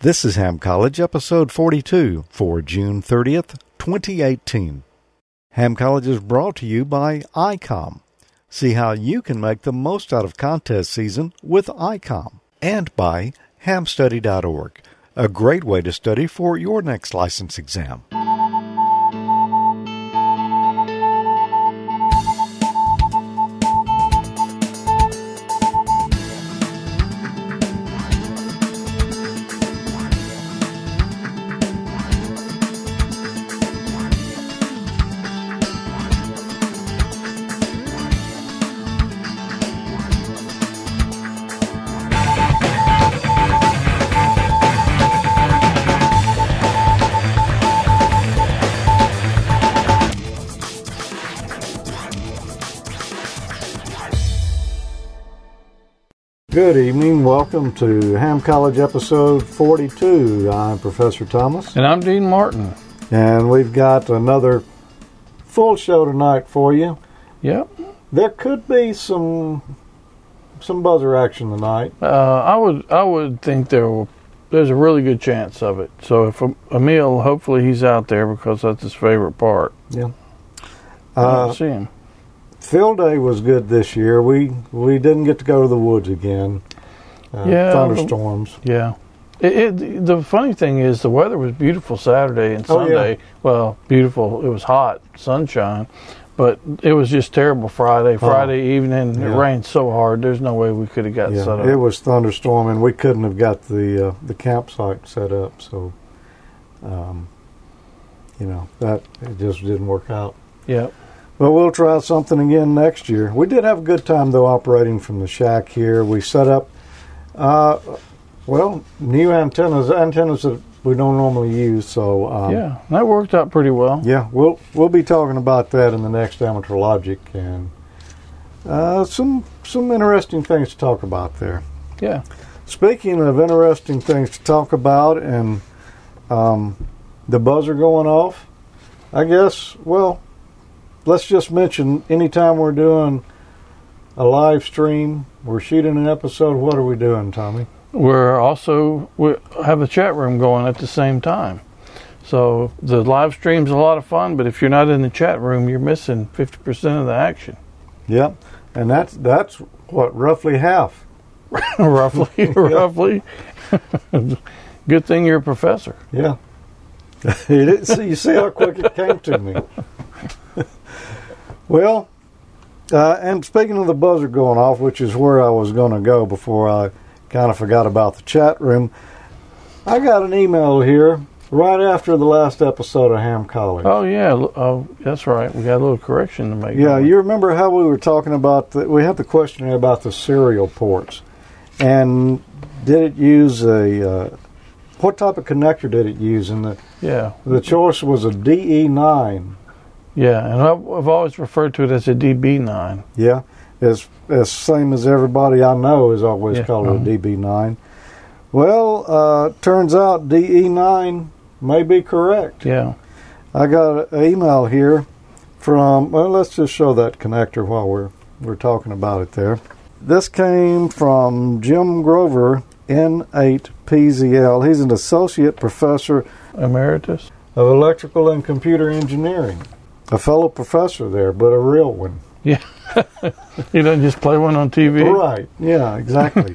This is Ham College, episode 42 for June 30th, 2018. Ham College is brought to you by ICOM. See how you can make the most out of contest season with ICOM. And by hamstudy.org, a great way to study for your next license exam. Welcome to Ham College episode 42. I'm Professor Thomas, And I'm Dean Martin. and we've got another full show tonight for you. Yep. There could be some some buzzer action tonight. Uh, I would I would think there will, there's a really good chance of it. So if Emil, hopefully he's out there because that's his favorite part. Yeah. Uh, see him. field day was good this year. We we didn't get to go to the woods again. Uh, Yeah, thunderstorms. Yeah. It, it, the funny thing is the weather was beautiful Saturday and Oh, yeah. Sunday. Well, beautiful. It was hot, sunshine, but it was just terrible Friday. Friday evening, it Oh. Rained so hard. There's no way we could have got Yeah, set up. it was thunderstorming. We couldn't have got the uh, the campsite set up, so um, you know that it just didn't work out. Yep. But we'll try something again next year. We did have a good time though operating from the shack here. We set up, uh, well, new antennas, antennas that we don't normally use. So um, yeah, that worked out pretty well. yeah, we'll we'll be talking about that in the next amateur logic and uh, some some interesting things to talk about there. Yeah. Speaking of interesting things to talk about and um, the buzzer going off, I guess, well, let's just mention anytime we're doing a live stream, we're shooting an episode, what are we doing, Tommy? We're also we have a chat room going at the same time. So the live stream's a lot of fun, but if you're not in the chat room, you're missing 50% of the action. Yep. And that's, that's what, roughly half. roughly, roughly. Good thing you're a professor. Yeah. it is, so you see how quick it came to me. well, uh, and speaking of the buzzer going off, which is where I was going to go before I kind of forgot about the chat room, I got an email here right after the last episode of Ham College. Oh yeah, oh that's right. We got a little correction to make. Yeah, you remember how we were talking about the, we had the questionnaire about the serial ports, and did it use a uh, what type of connector did it use? And the yeah, the choice was a DE nine. Yeah. And I've, always referred to it as a DB9. Yeah, as as same as everybody I know is always Yeah, called uh-huh. a DB nine. Well, uh, turns out DE nine may be correct. Yeah, I got an email here from. Well, let's just show that connector while we're we're talking about it there. This came from Jim Grover, N8PZL. He's an associate professor emeritus. of electrical and computer engineering. A fellow professor there, but a real one. Yeah, he doesn't just play one on TV. Right. Yeah, exactly.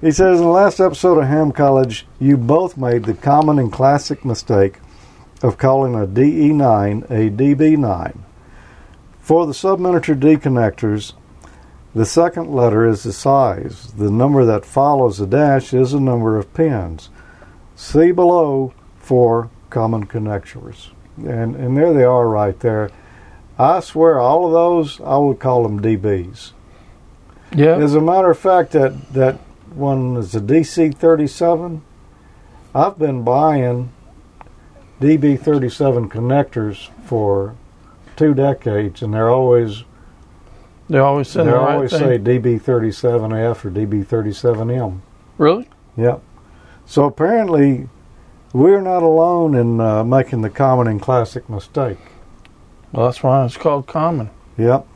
he says in the last episode of Ham College, you both made the common and classic mistake of calling a DE9 a DB9. For the subminiature D connectors, the second letter is the size. The number that follows the dash is the number of pins. See below for common connectors. And and there they are right there. I swear all of those I would call them DBs. Yeah, As a matter of fact, that that one is a DC thirty seven. I've been buying DB thirty seven connectors for two decades, and they're always they always send they the always thing. say DB thirty seven F or DB thirty seven M. really? Yep. So apparently, we're not alone in uh, making the common and classic mistake. Well, that's why it's called common. Yep.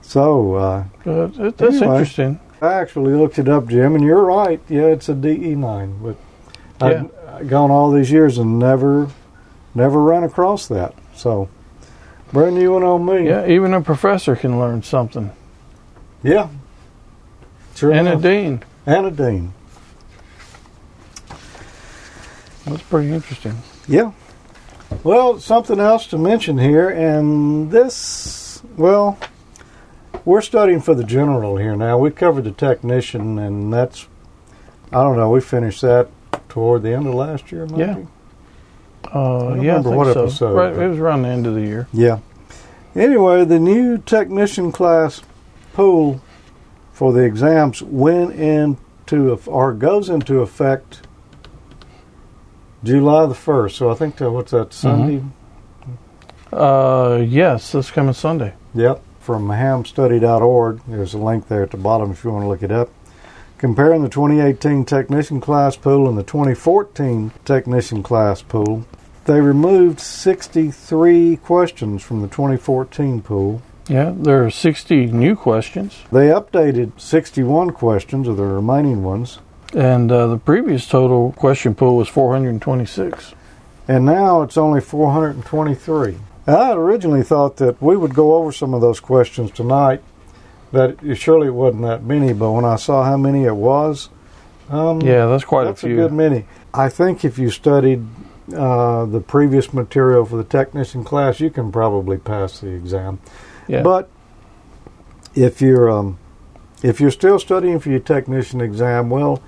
So uh. That's Anyway. interesting. I actually looked it up, Jim, and you're right. Yeah, it's a DE9, but I've gone all these years and never, never run across that. So, brand new one on me. Yeah, even a professor can learn something. Yeah. Sure And a dean. And a dean. That's pretty interesting. Yeah. Well, something else to mention here, and this, well, we're studying for the general here now. We covered the technician, and that's, I don't know, we finished that toward the end of last year, maybe? Yeah. Uh, yeah, remember what so. episode, Right, it was around the end of the year. Yeah. Anyway, the new technician class pool for the exams went into or goes into effect July the first. So I think that what's that Sunday? Uh, yes, this coming Sunday. Yep. From hamstudy.org. There's a link there at the bottom if you want to look it up. Comparing the 2018 technician class pool and the 2014 technician class pool, they removed 63 questions from the 2014 pool. Yeah, there are 60 new questions, They updated 61 questions of the remaining ones, and uh, the previous total question pool was 426. and now it's only 423. I had originally thought that we would go over some of those questions tonight, that it surely wasn't that many, but when I saw how many it was, um, Yeah, that's quite that's a a, good many. I think if you studied uh, the previous material for the technician class, you can probably pass the exam. yeah. But if you're um, if you're still studying for your technician exam, well,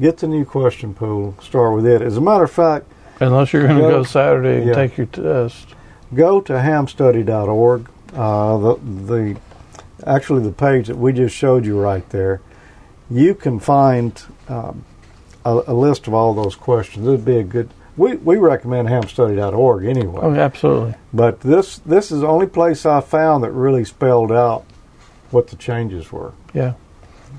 get the new question pool. Start with it. As a matter of fact, Unless you're going to Go- Saturday and yeah. take your test. go to hamstudy.org. Uh, the the actually the page that we just showed you right there, you can find um, a, a list of all those questions. It'd be a good. We, we recommend hamstudy.org anyway. Oh, absolutely. But this this is the only place I found that really spelled out what the changes were. Yeah.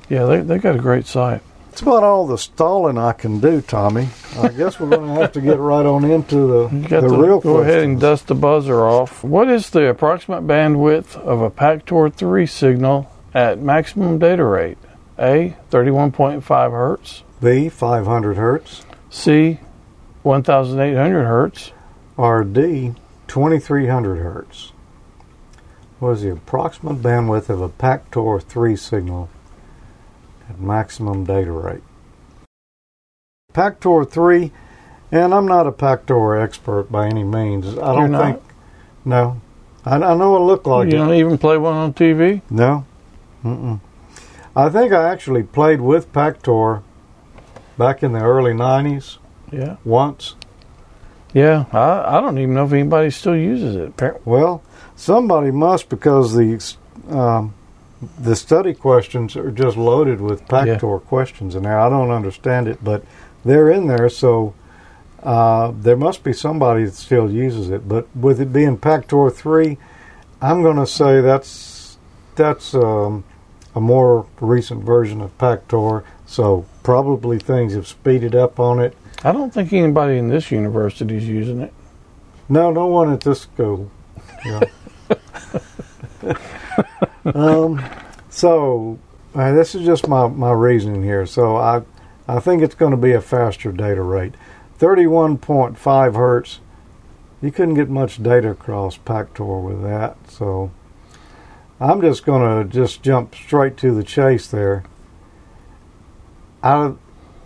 Yeah, they, they got a great site. That's about all the stalling I can do, Tommy. I guess we're going to have to get right on into the, the real go ahead and dust the buzzer off. What is the approximate bandwidth of a PACTOR 3 signal at maximum data rate? A, 31.5 hertz. B, 500 hertz, C, 1,800 hertz. or D, 2300 hertz. What is the approximate bandwidth of a PACTOR 3 signal at maximum data rate? PACTOR 3, and I'm not a PACTOR expert by any means. I don't think. No. I, I know it looked like you it. don't even play one on TV? No. Mm-mm. I think I actually played with Pactor back in the early 90s Yeah. once. Yeah, I, I don't even know if anybody still uses it. Well, somebody must because the um, the study questions are just loaded with Pactor questions in there. I don't understand it, but they're in there, so uh, there must be somebody that still uses it. But with it being Pactor 3, I'm going to say that's that's um, a more recent version of Pactor, so probably things have speeded up on it. I don't think anybody in this university is using it. No, no one at this school. Yeah. um, so uh, this is just my, my reasoning here. So I I think it's going to be a faster data rate. 31.5 hertz. You couldn't get much data across Pactor with that. So I'm just going to just jump straight to the chase there. Out of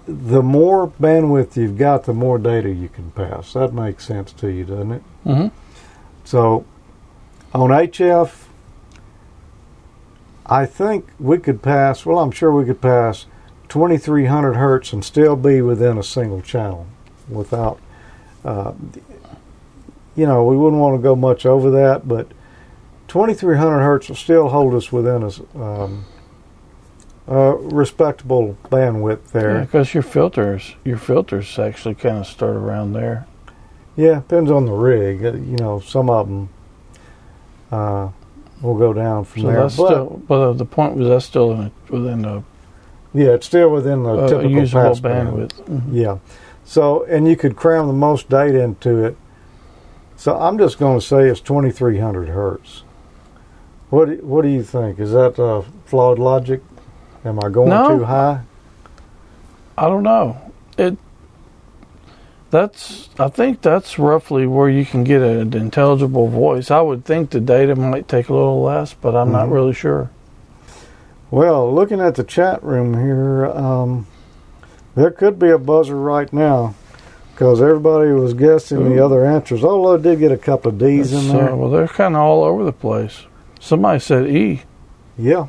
the more bandwidth you've got, the more data you can pass. That makes sense to you, doesn't it? Mm-hmm. So on HF, I think we could pass, well, I'm sure we could pass 2300 hertz and still be within a single channel without, uh, you know, we wouldn't want to go much over that, but 2300 hertz will still hold us within a um, a respectable bandwidth there. because your filters, your filters actually kind of start around there. Yeah, depends on the rig. Uh, You know, some of them uh, will go down from So there. that's but still, but the point was that's still a, within the yeah, it's still within the a typical usable bandwidth. Mhm. Yeah. So, and you could cram the most data into it. So I'm just going to say it's 2300 hertz. What do, What do you think? Is that uh, flawed logic? Am I going No. too high? I don't know. It That's I think that's roughly where you can get an intelligible voice. I would think the data might take a little less, but I'm not Mhm. really sure. Well, looking at the chat room here, um, there could be a buzzer right now because everybody was guessing the other answers. Although I did get a couple of D's in So, there. well, they're kind of all over the place. Somebody said E, Yeah,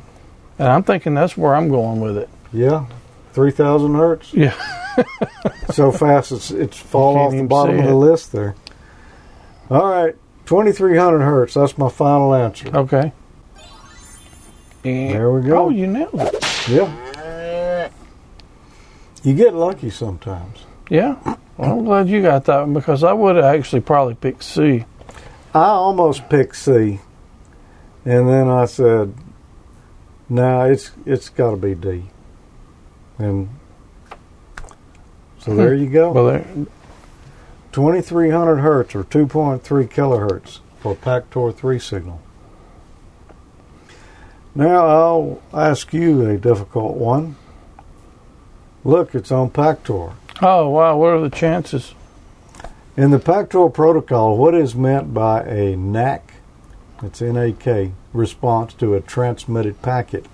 and I'm thinking that's where I'm going with it. yeah, three thousand hertz. Yeah. so fast it's it's fall off the bottom of the it. list there. All right, twenty three hundred hertz. That's my final answer. Okay. And- There we go. Oh, you nailed it. Yeah. You get lucky sometimes. Yeah. Well, I'm glad you got that one because I would have actually probably picked C. I almost picked C, and then I said, "No, it's it's got to be D." And so there you go. Well, there, 2300 hertz or 2.3 kilohertz for Pactor 3 signal. Now I'll ask you a difficult one. Look, it's on Pactor. oh wow, what are the chances? In the Pactor protocol, what is meant by a NAK, it's NAK, response to a transmitted packet?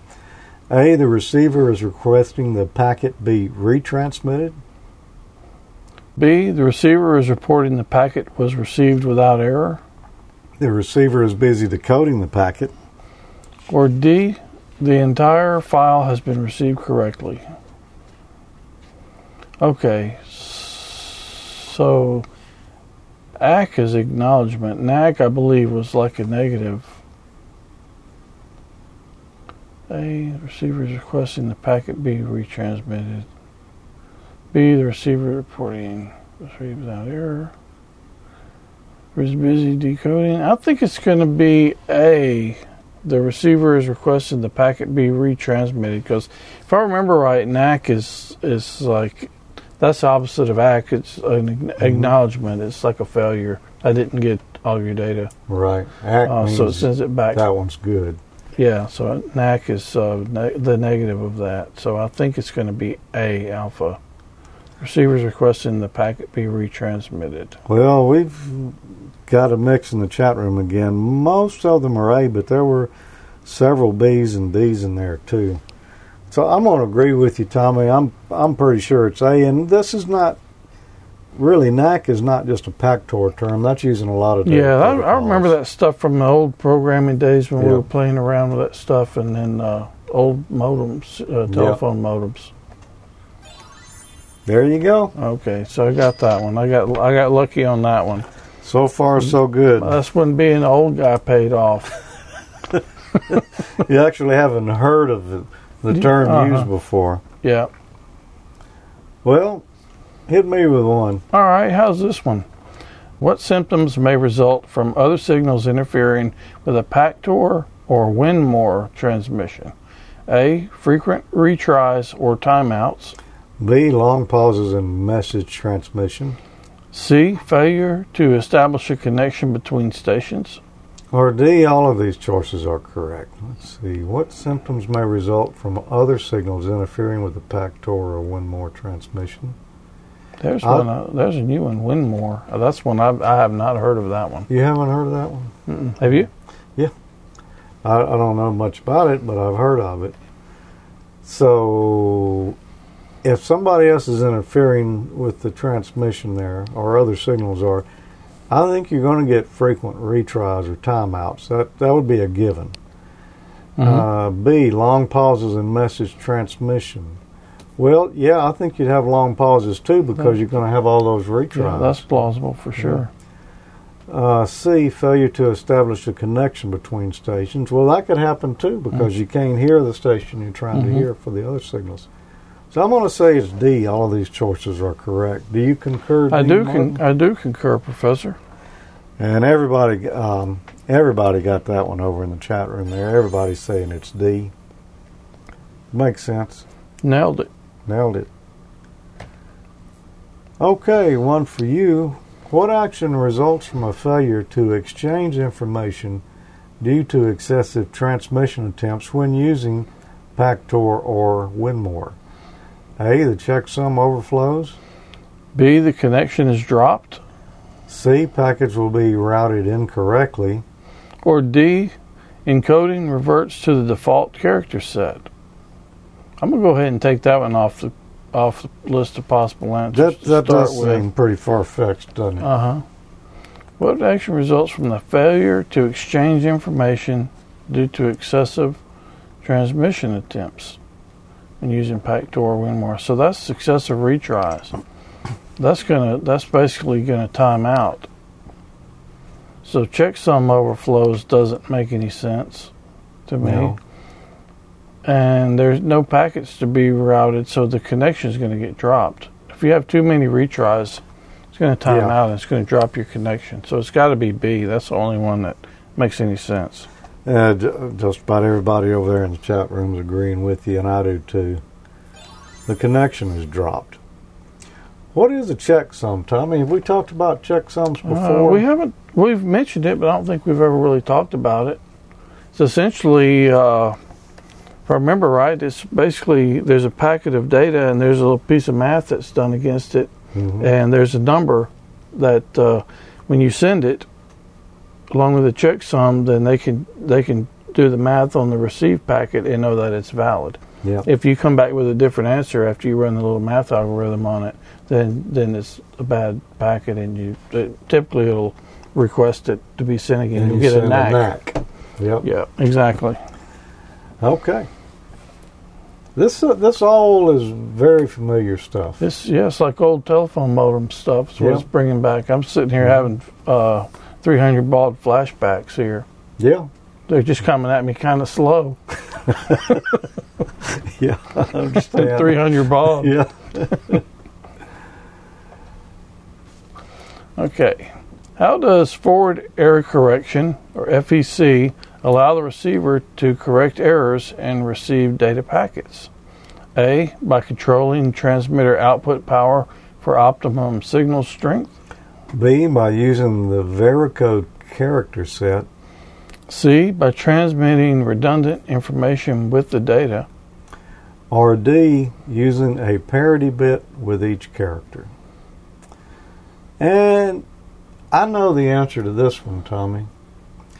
A, the receiver is requesting the packet be retransmitted. B, the receiver is reporting the packet was received without error. The receiver is busy decoding the packet. Or D, the entire file has been received correctly. Okay, so ACK is acknowledgement. NAK, I believe, was like a negative. A, the receiver is requesting the packet be retransmitted. B, the receiver reporting received without error. Was busy decoding. I think it's going to be A the receiver is requesting the packet be retransmitted because if I remember right, NAK is is like that's the opposite of ACK. It's an acknowledgement. It's like a failure. I didn't get all your data, Right. Uh, so it sends it back. that one's good. Yeah, so NAK is uh, ne- the negative of that. So I think it's going to be A alpha. Receivers requesting the packet be retransmitted. Well, we've got a mix in the chat room again. Most of them are A, but there were several B's and D's in there too. So I'm going to agree with you, Tommy. I'm I'm pretty sure it's A, and this is not really NAK is not just a Pactor term. That's using a lot of Yeah, I, I remember that stuff from the old programming days when we were playing around with that stuff, and then uh, old modems, uh, telephone modems. There you go. Okay, so I got that one. I got I got lucky on that one. So far, so good. That's when being an old guy paid off. you actually haven't heard of the, the term Uh-huh. used before. Yeah. Well, hit me with one. All right. How's this one? What symptoms may result from other signals interfering with a Pactor or WINMOR transmission? A. Frequent retries or timeouts. B. Long pauses in message transmission. C. Failure to establish a connection between stations. Or D, all of these choices are correct. Let's see. What symptoms may result from other signals interfering with the Pactor or WINMOR transmission? There's Uh, one. Uh, there's a new one, WINMOR. Uh, that's one I've, I have not heard of that one. You haven't heard of that one? Mm-mm. Have you? Yeah. I, I don't know much about it, but I've heard of it. So, if somebody else is interfering with the transmission there, or other signals are, I think you're going to get frequent retries or timeouts. That that would be a given. Mhm. Uh, B, long pauses in message transmission. Well, yeah, I think you'd have long pauses too because you're going to have all those retries. yeah, that's plausible for sure. Uh, C, failure to establish a connection between stations. Well, that could happen too because you can't hear the station you're trying Mhm. to hear for the other signals. So I'm going to say it's D. All of these choices are correct. Do you concur? I do. Con- I do concur, Professor. And everybody, um, everybody got that one over in the chat room there. Everybody's saying it's D. Makes sense. Nailed it. Nailed it. Okay, one for you. What action results from a failure to exchange information due to excessive transmission attempts when using Pactor or WINMOR? A. The checksum overflows. B, the connection is dropped. C. Packets will be routed incorrectly. Or D, encoding reverts to the default character set. I'm gonna go ahead and take that one off the off the list of possible answers. That that does with. seem pretty far fetched, doesn't it? Uh huh. What action results from the failure to exchange information due to excessive transmission attempts when using Pactor or WINMOR? So that's successive retries. That's gonna. That's basically gonna time out. So checksum overflows doesn't make any sense to me. No. And there's no packets to be routed, so the connection is going to get dropped. If you have too many retries, it's going to time Yeah. out and it's going to drop your connection. So it's got to be B. That's the only one that makes any sense. Uh, just about everybody over there in the chat room is agreeing with you, and I do too. The connection is dropped. What is a checksum, Tommy? Have we talked about checksums Uh, before? we haven't. We've mentioned it, but I don't think we've ever really talked about it. It's essentially, uh, if I remember right, it's basically there's a packet of data and there's a little piece of math that's done against it, Mhm. and there's a number that uh, when you send it, along with the checksum, then they can they can do the math on the received packet and know that it's valid. Yeah. If you come back with a different answer after you run the little math algorithm on it, then then it's a bad packet, and you it, typically it'll request it to be sent again. And You'll you get a knack. knack. Yep. Yeah, exactly. Okay. This uh, this all is very familiar stuff. It's yeah, like old telephone modem stuff. It's what Yeah. it's bringing back. I'm sitting here Mhm. having uh, 300 baud flashbacks here. Yeah. They're just coming at me kind of slow. Yeah. I understand. 300 baud. Yeah. Okay. How does forward error correction, or FEC, allow the receiver to correct errors and receive data packets? A. By controlling transmitter output power for optimum signal strength. B by using the Varicode character set. C. By transmitting redundant information with the data. Or D using a parity bit with each character. And I know the answer to this one, Tommy,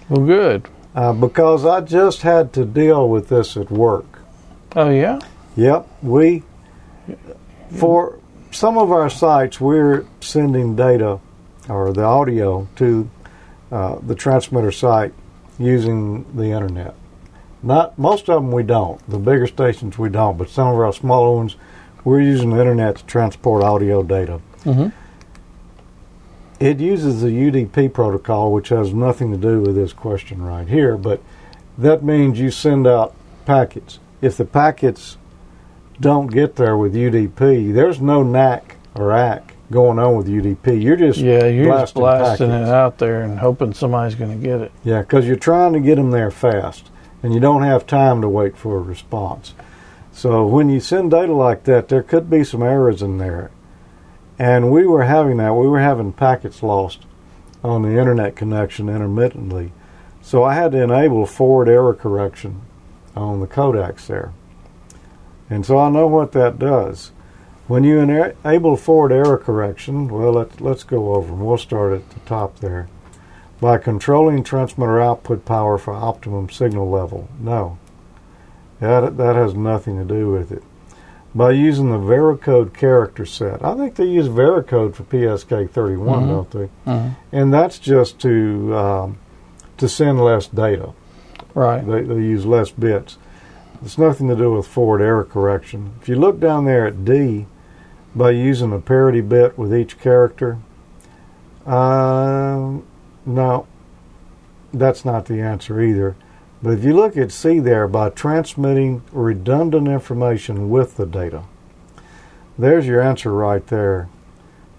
Well, good. uh, because I just had to deal with this at work. Oh, yeah? Yep, we for some of our sites we're sending data or the audio to uh, the transmitter site using the internet. Not most of them we don't. The bigger stations we don't, but some of our smaller ones we're using the internet to transport audio data. Mm-hmm. It uses the UDP protocol, which has nothing to do with this question right here, but that means you send out packets. If the packets don't get there with UDP, there's no NAK or ACK going on with UDP. You're just Yeah, you're just blasting blasting packets. it out there and hoping somebody's going to get it. Yeah, because you're trying to get them there fast, and you don't have time to wait for a response. So when you send data like that, there could be some errors in there, and we were having that. We were having packets lost on the internet connection intermittently, so I had to enable forward error correction on the codecs there, and so I know what that does. When you enable forward error correction, well, let's let's go over them. We'll start at the top there by controlling transmitter output power for optimum signal level. No. That, that has nothing to do with it. By using the Varicode character set. I think they use Varicode for PSK 31, Mhm. don't they? Mm-hmm. And that's just to um, to send less data. Right. They, they use less bits. It's nothing to do with forward error correction. If you look down there at D, by using a parity bit with each character, um, no, that's not the answer either. But if you look at C there, by transmitting redundant information with the data, there's your answer right there.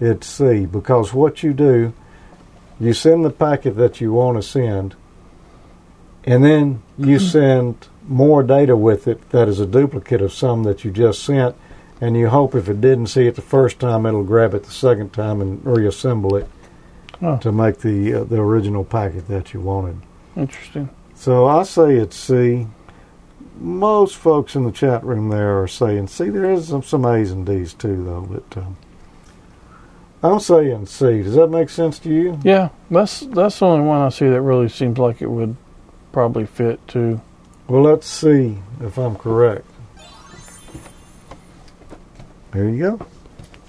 It's C, because what you do, you send the packet that you want to send, and then you send more data with it that is a duplicate of some that you just sent, and you hope if it didn't see it the first time, it'll grab it the second time and reassemble it Oh. to make the uh, the original packet that you wanted. Interesting. So I say it's C. Most folks in the chat room there are saying C. There is some, some A's and D's too, though. But um, I'm saying C. Does that make sense to you? Yeah, that's that's the only one I see that really seems like it would probably fit too. Well, let's see if I'm correct. There you go.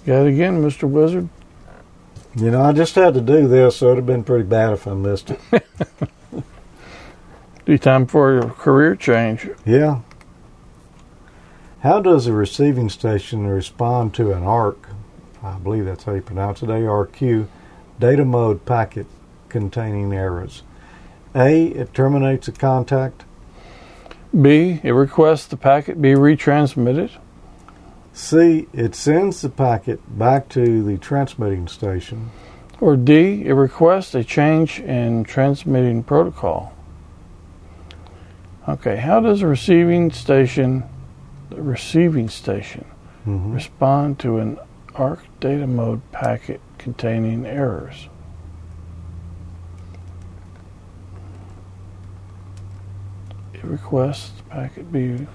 Got it again, Mr. Wizard. You know, I just had to do this, so it'd have been pretty bad if I missed it. be time for a career change. Yeah. How does a receiving station respond to an ARC? I believe that's how you pronounce it. ARQ data mode packet containing errors. A. It terminates a contact. B. It requests the packet be retransmitted. C. It sends the packet back to the transmitting station. Or D. It requests a change in transmitting protocol. Okay, how does a receiving station, the receiving station, Mhm. respond to an ARC data mode packet containing errors? It requests the packet be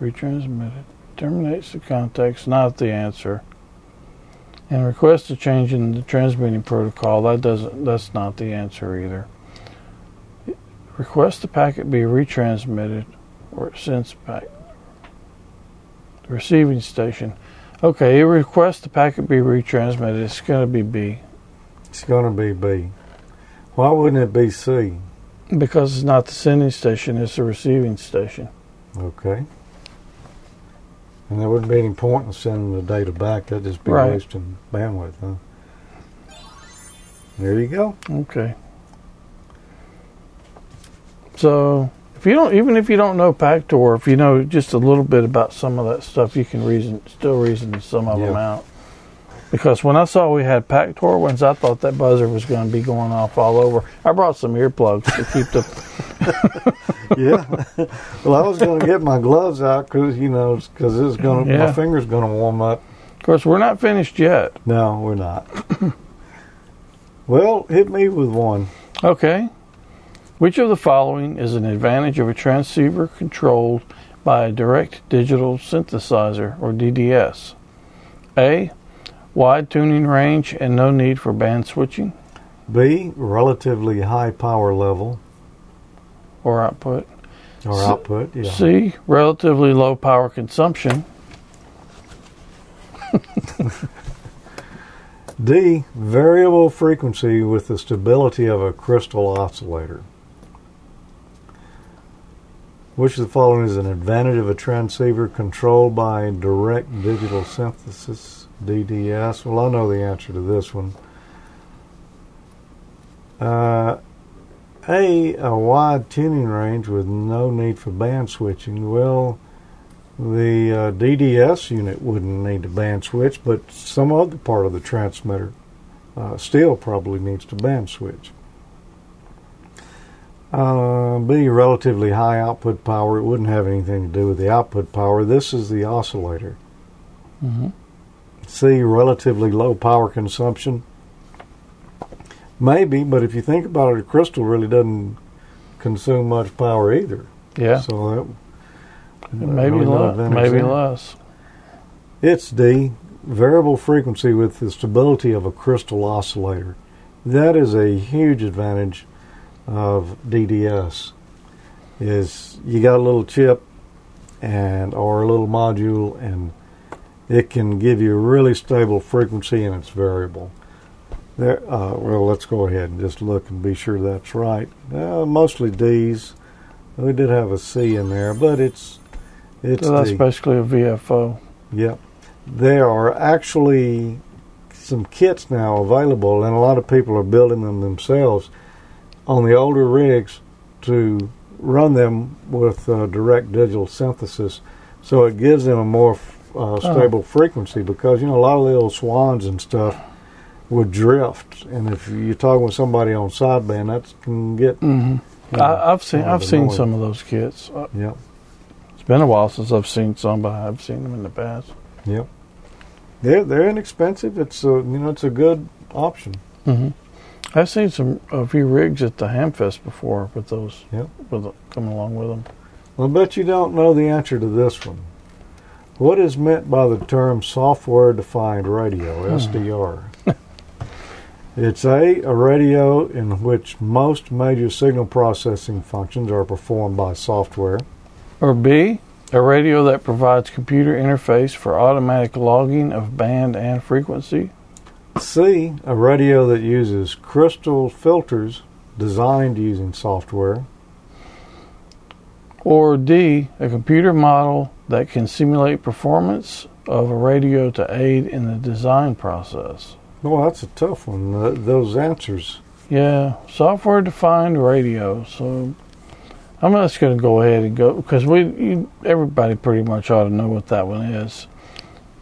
retransmitted. Terminates the context, not the answer. And requests a change in the transmitting protocol. That doesn't. That's not the answer either. Request the packet be retransmitted or sent back. The receiving station. Okay, it requests the packet be retransmitted. It's going to be B It's going to be B. Why wouldn't it be C? because it's not the sending station; it's the receiving station. Okay. And there wouldn't be any point in sending the data back. That'd just be Right. wasting bandwidth, huh? There you go. Okay. So if you don't, even if you don't know Pactor, if you know just a little bit about some of that stuff, you can reason, still reason some of them out. Because when I saw we had Pactor ones, I thought that buzzer was going to be going off all over. I brought some earplugs to keep the. yeah. well, I was going to get my gloves out because you know because it's going Yeah. my fingers going to warm up. Of course, we're not finished yet. No, we're not. well, hit me with one. Okay. Which of the following is an advantage of a transceiver controlled by a direct digital synthesizer or DDS? A. Wide tuning range and no need for band switching B, relatively high power level or output. or C- output. Yeah. C. Relatively low power consumption. D, variable frequency with the stability of a crystal oscillator. Which of the following is an advantage of a transceiver controlled by direct digital synthesis, DDS? Well, I know the answer to this one. Uh, a, a wide tuning range with no need for band switching. Well, the uh, DDS unit wouldn't need to band switch, but some other part of the transmitter uh, still probably needs to band switch. Uh, B, relatively high output power. It wouldn't have anything to do with the output power. This is the oscillator. Mm-hmm. C, relatively low power consumption. Maybe, but if you think about it, a crystal really doesn't consume much power either. Yeah. So that, maybe really less. Maybe less. It's D, variable frequency with the stability of a crystal oscillator. That is a huge advantage of DDS. Is you got a little chip and or a little module and it can give you a really stable frequency and it's variable. There, uh, well, let's go ahead and just look and be sure that's right. Uh, mostly D's. We did have a C in there, but it's it's So that's D. basically a VFO. Yep. There are actually some kits now available, and a lot of people are building them themselves on the older rigs to run them with uh, direct digital synthesis. So it gives them a more uh, stable frequency because, you know, a lot of the old swans and stuff would drift. And if you're talking with somebody on sideband, that can get. hmm you know, I, I've seen I've seen some of those kits. Uh, Yep. It's been a while since I've seen some, but I've seen them in the past. Yep. They're, they're inexpensive. It's a, you know, it's a good option. hmm I've seen some a few rigs at the Hamfest before with those. Yep. With the, coming along with them. Well, I bet you don't know the answer to this one. What is meant by the term software defined radio, Hmm. SDR? it's A, a radio in which most major signal processing functions are performed by software. Or B, a radio that provides computer interface for automatic logging of band and frequency. C, a radio that uses crystal filters designed using software. Or D, a computer model that can simulate performance of a radio to aid in the design process. Well, that's a tough one. Th- those answers. Yeah, software defined radio. So I'm just going to go ahead and go because we you, everybody pretty much ought to know what that one is.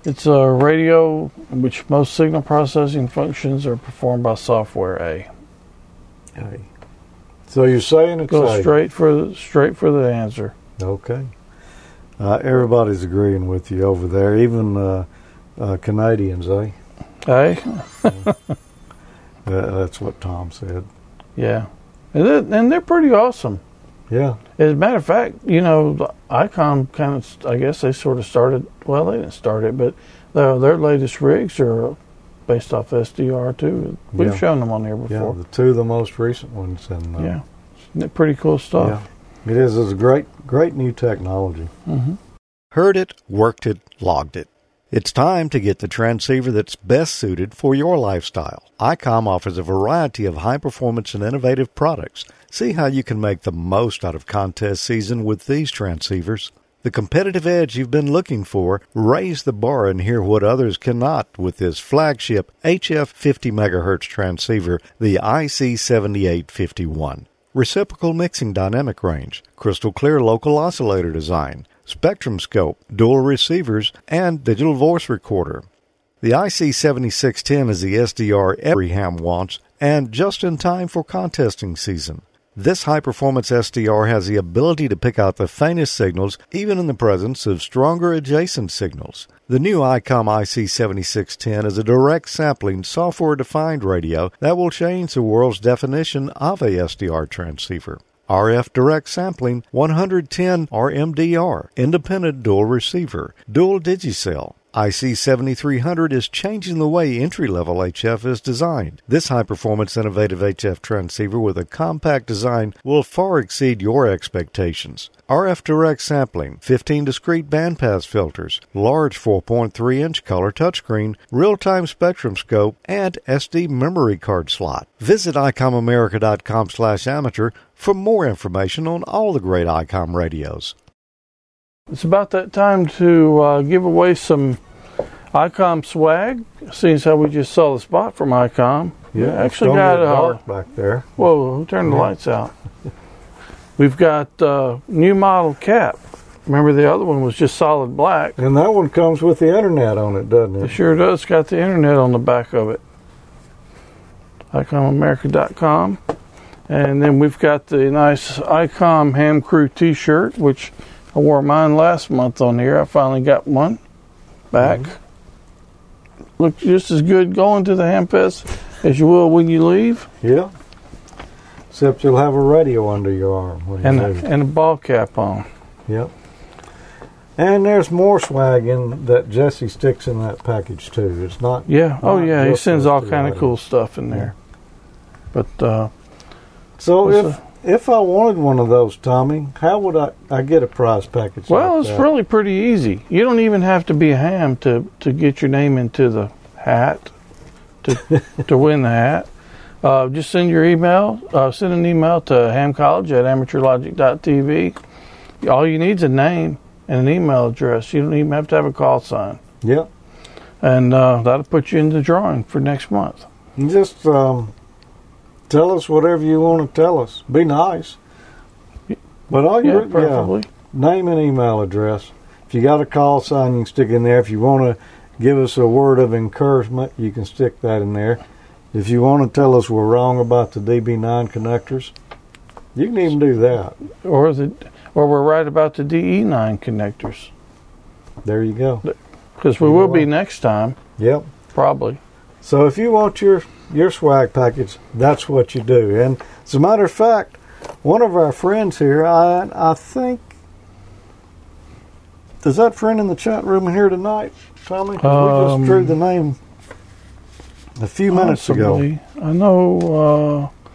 It's a radio in which most signal processing functions are performed by software A. A. So you're saying it's Go A. straight for the, straight for the answer. Okay. Uh, everybody's agreeing with you over there, even uh, uh, Canadians, eh? Uh, that's what Tom said. Yeah, and they're, and they're pretty awesome. Yeah. As a matter of fact, you know, Icom kind of, I guess they sort of started, well, they didn't start it, but their, their latest rigs are based off SDR too. We've Yeah. shown them on there Yeah. before. The two of the most recent ones, and uh, Yeah. Isn't it pretty cool stuff? yeah, it is. It's a great, great new technology. hmm Heard it, worked it, logged it. It's time to get the transceiver that's best suited for your lifestyle. ICOM offers a variety of high performance and innovative products. See how you can make the most out of contest season with these transceivers. The competitive edge you've been looking for, raise the bar and hear what others cannot with this flagship HF 50 MHz transceiver, the IC7851. Reciprocal mixing dynamic range, crystal clear local oscillator design, spectrum scope, dual receivers, and digital voice recorder. The IC7610 is the SDR every ham wants and just in time for contesting season. This high performance SDR has the ability to pick out the faintest signals even in the presence of stronger adjacent signals. The new ICOM IC7610 is a direct sampling software defined radio that will change the world's definition of a SDR transceiver. RF direct sampling 110 RMDR, independent dual receiver, dual DIGI-SEL. IC7300 is changing the way entry level HF is designed. This high performance innovative HF transceiver with a compact design will far exceed your expectations. RF direct sampling, 15 discrete bandpass filters, large 4.3 inch color touchscreen, real time spectrum scope, and SD memory card slot. Visit ICOMAmerica.com slash amateur for more information on all the great ICOM radios. It's about that time to uh, give away some ICOM swag. Seeing how we just saw the spot from ICOM. Yeah, actually got get uh, dark back there. Whoa, who turned the lights out? We've got uh, new model cap. Remember the other one was just solid black. And that one comes with the internet on it, doesn't It it? sure does. It's got the internet on the back of it. ICOMAmerica.com. And then we've got the nice ICOM Ham Crew t shirt, which I wore mine last month on here. I finally got one back. Look just as good going to the Ham Fest as you will when you leave. Yeah. Except you'll have a radio under your arm when you And, leave. and a ball cap on. Yep. And there's more swag in that Jesse sticks in that package too. It's not. Yeah. Oh, Not yeah. He sends all kind of cool stuff in there. But uh, So if if I wanted one of those, Tommy, how would I I get a prize package? well, like it's that? really pretty easy. You don't even have to be a ham to to get your name into the hat to to win the hat. Uh, just send your email. Uh, send an email to hamcollege at amateurlogic.tv. All you need is a name and an email address. You don't even have to have a call sign, Yep. and uh, that'll put you in the drawing for next month. Just um, tell us whatever you want to tell us. Be nice. But all Yeah, you preferably. name and email address. If you got a call sign, you can stick in there. If you want to give us a word of encouragement, you can stick that in there. If you want to tell us we're wrong about the DB9 connectors, you can even do that. Or the or we're right about the DE9 connectors There you go. because we will be next time Yep. probably. So if you want your your swag package, that's what you do. And as a matter of fact, one of our friends here, I I think is that friend in the chat room here tonight, Tommy? 'Cause we Um, just drew the name a few minutes ago. I know uh,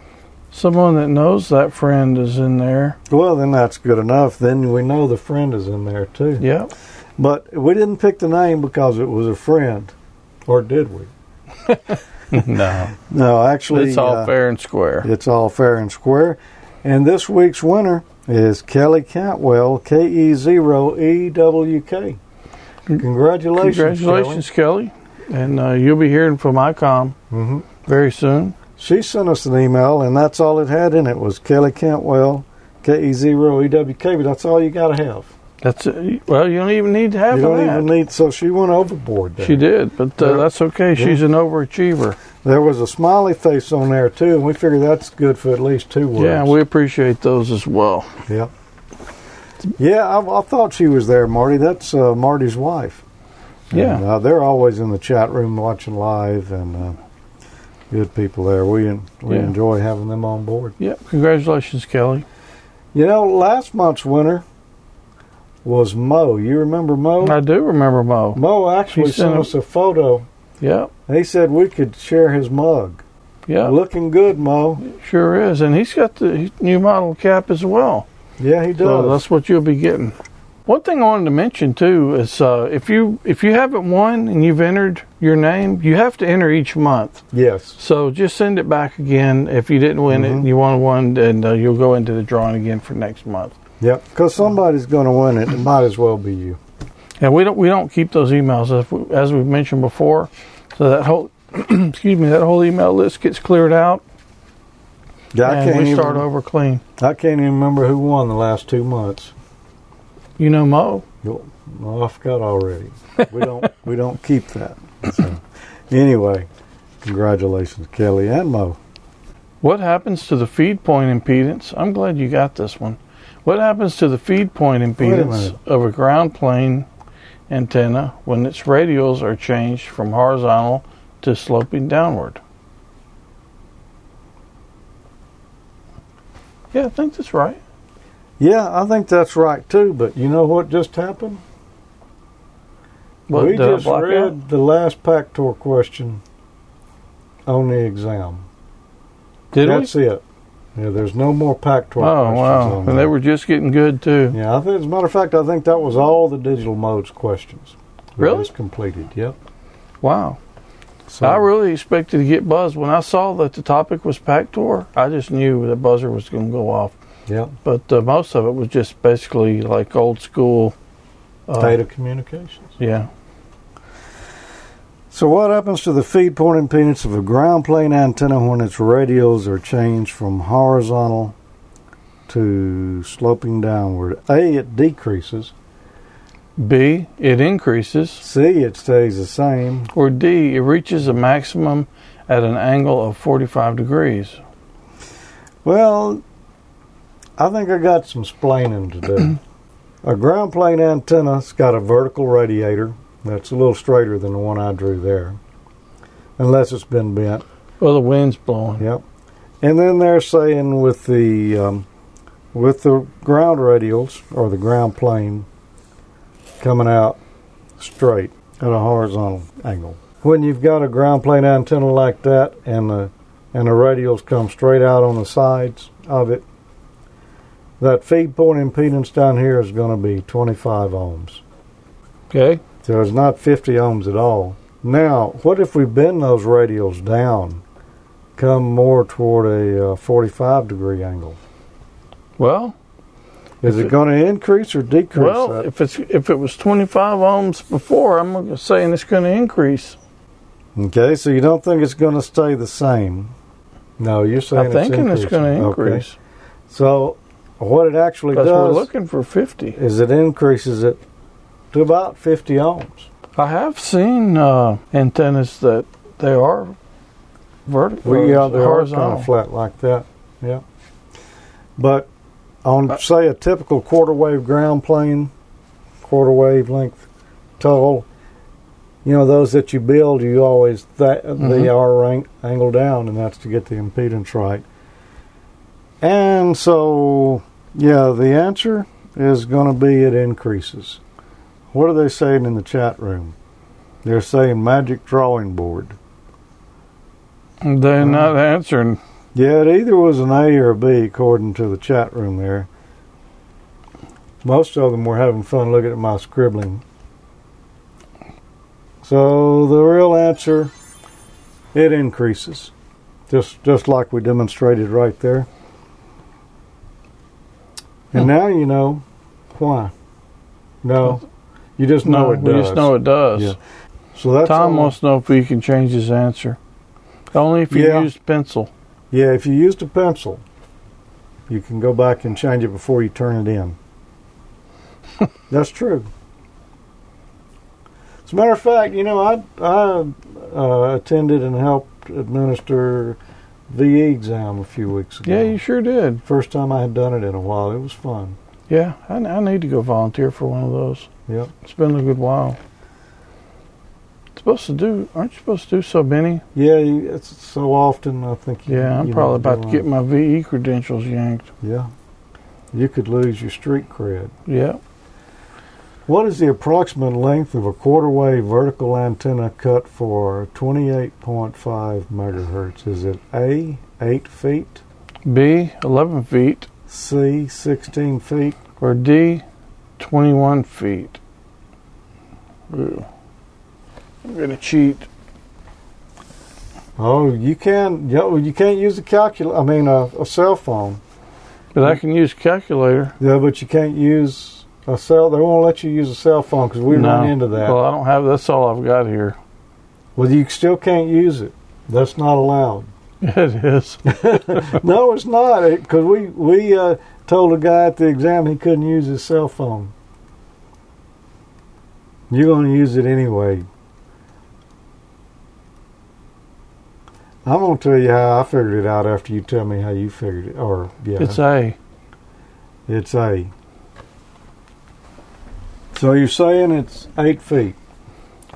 someone that knows that friend is in there. Well, then that's good enough. Then we know the friend is in there too. Yep. But we didn't pick the name because it was a friend, or did we? no. No, actually, It's all uh, fair and square. It's all fair and square. And this week's winner is Kelly Cantwell, K E zero E W K. Congratulations, Congratulations, Kelly. And uh, you'll be hearing from ICOM hmm very soon. She sent us an email, and that's all it had in it was Kelly Cantwell, K E zero E W K. But that's all you got to have. That's it. Well, you don't even need to have you don't that. even need. So she went overboard. There. she did, but uh, Yeah. that's okay. She's an overachiever. There was a smiley face on there too, and we figure that's good for at least two words. Yeah, we appreciate those as well. Yeah. Yeah, I, I thought she was there, Marty. That's uh, Marty's wife. Yeah. And, uh, they're always in the chat room watching live, and uh, good people there. We we Yeah. enjoy having them on board. Yep. Congratulations, Kelly. You know, last month's winner was Mo. You remember Mo? I do remember Mo. Mo actually sent us a photo. Yep. He said we could share his mug. Yeah. Looking good, Mo. Sure is. And he's got the new model cap as well. Yeah, he does. So that's what you'll be getting. One thing I wanted to mention too is uh, if you if you haven't won and you've entered your name, you have to enter each month. yes. So just send it back again if you didn't win it. Mhm. and You won one, and uh, you'll go into the drawing again for next month. Yep. Because somebody's going to win it. It might as well be you. And we don't we don't keep those emails as, we, as we've mentioned before. So that whole excuse me that whole email list gets cleared out, Yeah, I and can't we even. start over clean. I can't even remember who won the last two months. You know Mo. No, I forgot already. We don't we don't keep that. So, anyway, congratulations, Kelly and Mo. What happens to the feed point impedance? I'm glad you got this one. What happens to the feed point impedance of a ground plane antenna when its radials are changed from horizontal to sloping downward? Yeah, I think that's right. Yeah, I think that's right too. But you know what just happened? What, we just read out? the last Pactor question on the exam. Did that's we? it. Yeah, there's no more Pactor Oh questions wow! And they were just getting good too. Yeah, I think, as a matter of fact, I think that was all the digital modes questions. Really? Completed. Yep. Wow! So, I really expected to get buzzed when I saw that the topic was Pactor. I just knew the buzzer was going to go off. Yep. but uh, most of it was just basically like old school. Uh, Data communications. Yeah. So, what happens to the feed point impedance of a ground plane antenna when its radials are changed from horizontal to sloping downward? A, it decreases. B, it increases. C, it stays the same. Or D, it reaches a maximum at an angle of 45 degrees. Well, I think I got some splaining to do. a ground plane antenna's got a vertical radiator that's a little straighter than the one I drew there, unless it's been bent. Well, the wind's blowing. Yep. And then they're saying with the um, with the ground radials or the ground plane coming out straight at a horizontal angle. When you've got a ground plane antenna like that and the and the radials come straight out on the sides of it, that feed point impedance down here is going to be 25 ohms. Okay. So it's not 50 ohms at all. Now, what if we bend those radials down, come more toward a uh, 45 degree angle? Well, Is it it- going to increase or decrease well, that? if it's if it was 25 ohms before, I'm saying it's going to increase. Okay, so you don't think it's going to stay the same? No, you're saying I'm thinking it's increasing. going to Okay. increase. So, what it actually Because we're does looking for 50. is it increases it to about 50 ohms. I have seen uh, antennas that they are vertical, We yeah, they're kind horizontal. of flat like that. Yeah. But Uh, on say a typical quarter wave ground plane, quarter wave length tall, you know those that you build, you always that they Mhm. are rank, angled down, and that's to get the impedance right. And so, yeah, the answer is going to be it increases What are they saying in the chat room? They're saying magic drawing board. They're not answering. Yeah, it either was an A or a B according to the chat room there. Most of them were having fun looking at my scribbling. So the real answer, it increases. Just just like we demonstrated right there. And Hmm. now you know why. No. You just know no, it we does. just know it does. Yeah. So that's Tom all- wants to know if he can change his answer. Only if you Yeah. use pencil. Yeah, if you used a pencil, you can go back and change it before you turn it in. That's true. As a matter of fact, you know, I I uh, attended and helped administer VE exam a few weeks ago. Yeah, you sure did. First time I had done it in a while. It was fun. Yeah, I, I need to go volunteer for one of those. Yep. It's been a good while. Supposed to do? Aren't you supposed to do so many? Yeah, you, it's so often. I think. You, Yeah, I'm you probably about to get my VE credentials yanked. Yeah. You could lose your street cred. Yeah, What is the approximate length of a quarter wave vertical antenna cut for 28.5 megahertz? Is it A, 8 feet, B, 11 feet, C, 16 feet? or D, 21 feet. Ooh. I'm gonna cheat. Oh, you can. Yeah, you can't use a calculator. I mean, a, a cell phone. But I can use calculator. Yeah, but you can't use a cell. They won't let you use a cell phone because we no. run into that. Well, I don't have. That's all I've got here. well, you still can't use it. That's not allowed. It is. no, it's not. Because we we uh, told a guy at the exam he couldn't use his cell phone. You're going to use it anyway. I'm going to tell you how I figured it out after you tell me how you figured it. Or yeah, It's A. it's A. So you're saying it's eight feet.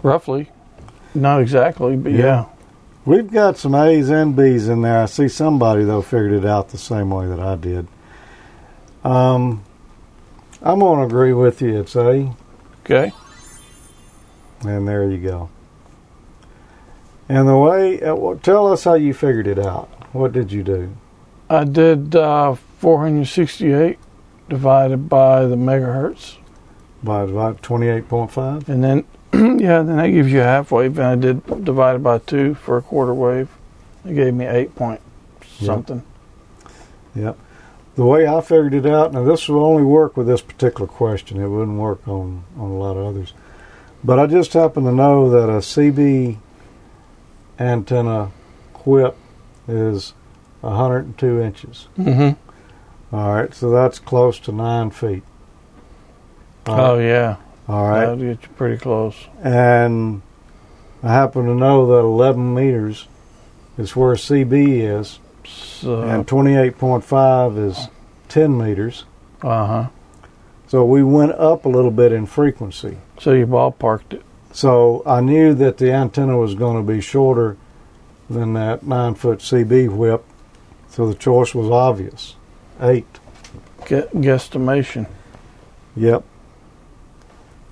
Roughly. Not exactly, but Yeah. yeah. We've got some A's and B's in there. I see somebody though figured it out the same way that I did. Um, I'm going to agree with you. It's A, Okay. And there you go. And the way, uh, tell us how you figured it out. What did you do? I did uh, 468 divided by the megahertz. By about 28.5? And then, yeah, then that gives you a half wave. And I did divided by two for a quarter wave. It gave me eight point Yep. something. Yep. The way I figured it out, now this will only work with this particular question. It wouldn't work on, on a lot of others. But I just happen to know that a CB antenna whip is 102 inches. Mm-hmm. All right, so that's close to nine feet. All Oh, right. yeah. All right. That'll get you pretty close. And I happen to know that 11 meters is where CB is, So, and 28.5 is 10 meters. uh huh. So we went up a little bit in frequency. So you ballparked it. So I knew that the antenna was going to be shorter than that nine foot CB whip. So the choice was obvious. Eight. Gu- guesstimation. Yep.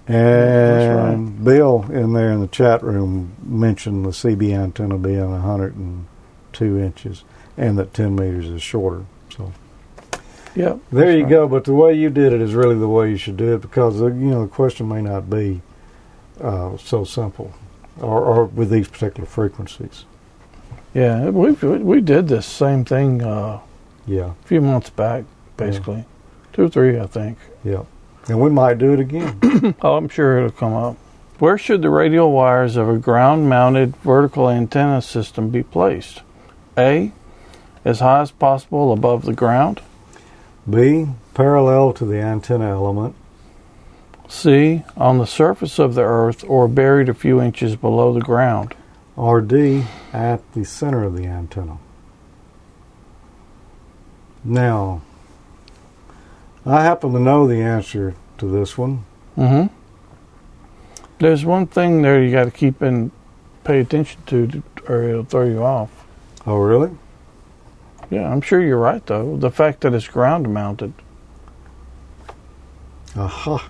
And Bill in there in the chat room mentioned the CB antenna being 102 inches and that 10 meters is shorter. Yep. there you right. go. But the way you did it is really the way you should do it because uh, you know the question may not be uh, so simple, or, or with these particular frequencies. Yeah, we we did this same thing uh, Yeah, a few months back, basically, two or three, I think. yeah, and we might do it again. Oh, I'm sure it'll come up. Where should the radial wires of a ground-mounted vertical antenna system be placed? A, as high as possible above the ground. B parallel to the antenna element. C, on the surface of the earth or buried a few inches below the ground. or D at the center of the antenna. Now, I happen to know the answer to this one. Mm-hmm. There's one thing there you got to keep and pay attention to, to, or it'll throw you off. Oh, really? Yeah, I'm sure you're right though. The fact that it's ground mounted. Aha.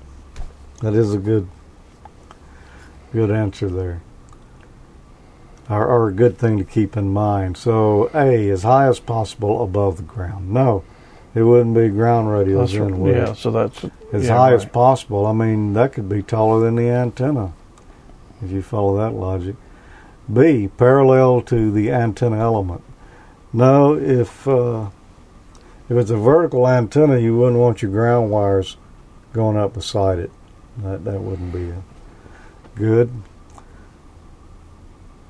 That is a good Good answer there. Or, or a good thing to keep in mind. So, A, as high as possible above the ground. No, it wouldn't be ground radials That's right. Yeah, so that's As yeah, high as possible. I mean, that could be taller than the antenna, if you follow that logic. B, parallel to the antenna element. No, if uh, if it's a vertical antenna, you wouldn't want your ground wires going up beside it. That that wouldn't be good.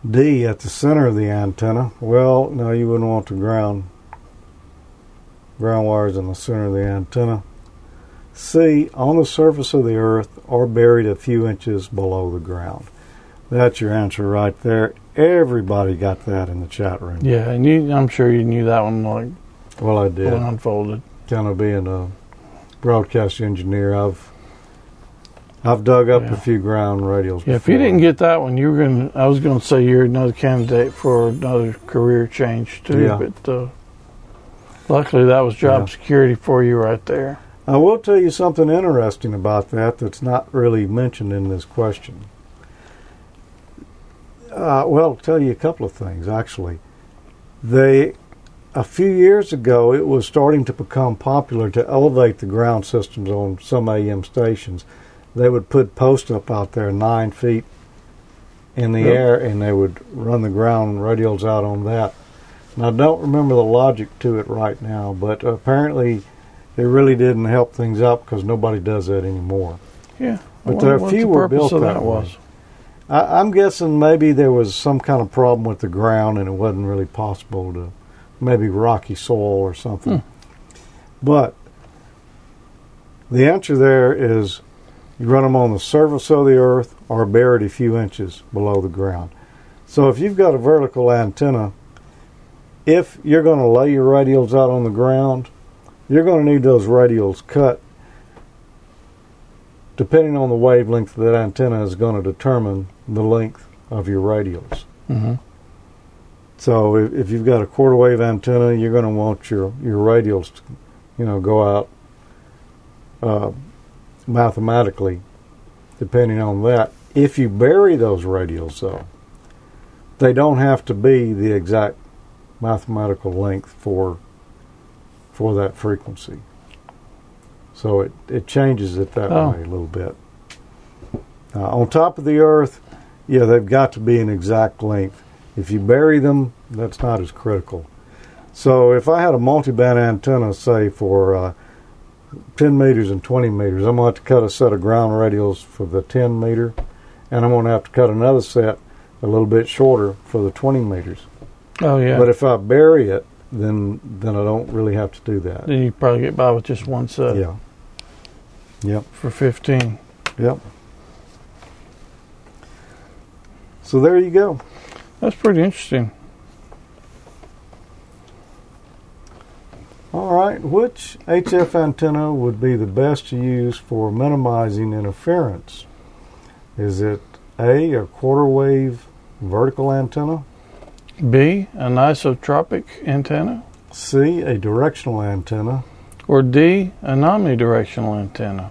D, at the center of the antenna. Well, no, you wouldn't want the ground ground wires in the center of the antenna. C, on the surface of the earth or buried a few inches below the ground. That's your answer right there. Everybody got that in the chat room. Yeah, and you, I'm sure you knew that one like Well, I did. blindfolded. Kind of being a broadcast engineer, I've I've dug up Yeah. a few ground radials. Yeah, if you didn't get that one, you were going. I was going to say you're another candidate for another career change too. Yeah. But uh, luckily, that was job Yeah. security for you right there. I will tell you something interesting about that that's not really mentioned in this question. Uh, well, I'll tell you a couple of things actually. They, a few years ago, it was starting to become popular to elevate the ground systems on some AM stations. They would put posts up out there nine feet in the Yep. air, and they would run the ground radials out on that. And I don't remember the logic to it right now, but apparently it really didn't help things out because nobody does that anymore. Yeah, But there are few were built that that way. was. I, I'm guessing maybe there was some kind of problem with the ground and it wasn't really possible to maybe rocky soil or something. Hmm. But the answer there is you run them on the surface of the earth or buried a few inches below the ground. So if you've got a vertical antenna, if you're going to lay your radials out on the ground, you're going to need those radials cut depending on the wavelength of that antenna is going to determine the length of your radials. hmm So if, if you've got a quarter wave antenna, you're going to want your your radials, to, you know, go out uh, mathematically, depending on that. If you bury those radials, though, they don't have to be the exact mathematical length for for that frequency. So it, it changes it that Oh. way a little bit. Uh, on top of the earth, yeah, they've got to be an exact length. If you bury them, that's not as critical. So if I had a multi-band antenna, say for uh, 10 meters and 20 meters, I'm going to have to cut a set of ground radials for the 10 meter, and I'm going to have to cut another set a little bit shorter for the 20 meters. Oh yeah. But if I bury it, then then I don't really have to do that. then you probably get by with just one set Yeah. Yep. for 15. Yep. So there you go. That's pretty interesting. All right, which HF antenna would be the best to use for minimizing interference? Is it A, a quarter wave vertical antenna, B, an isotropic antenna, C, a directional antenna, or D, an omnidirectional antenna?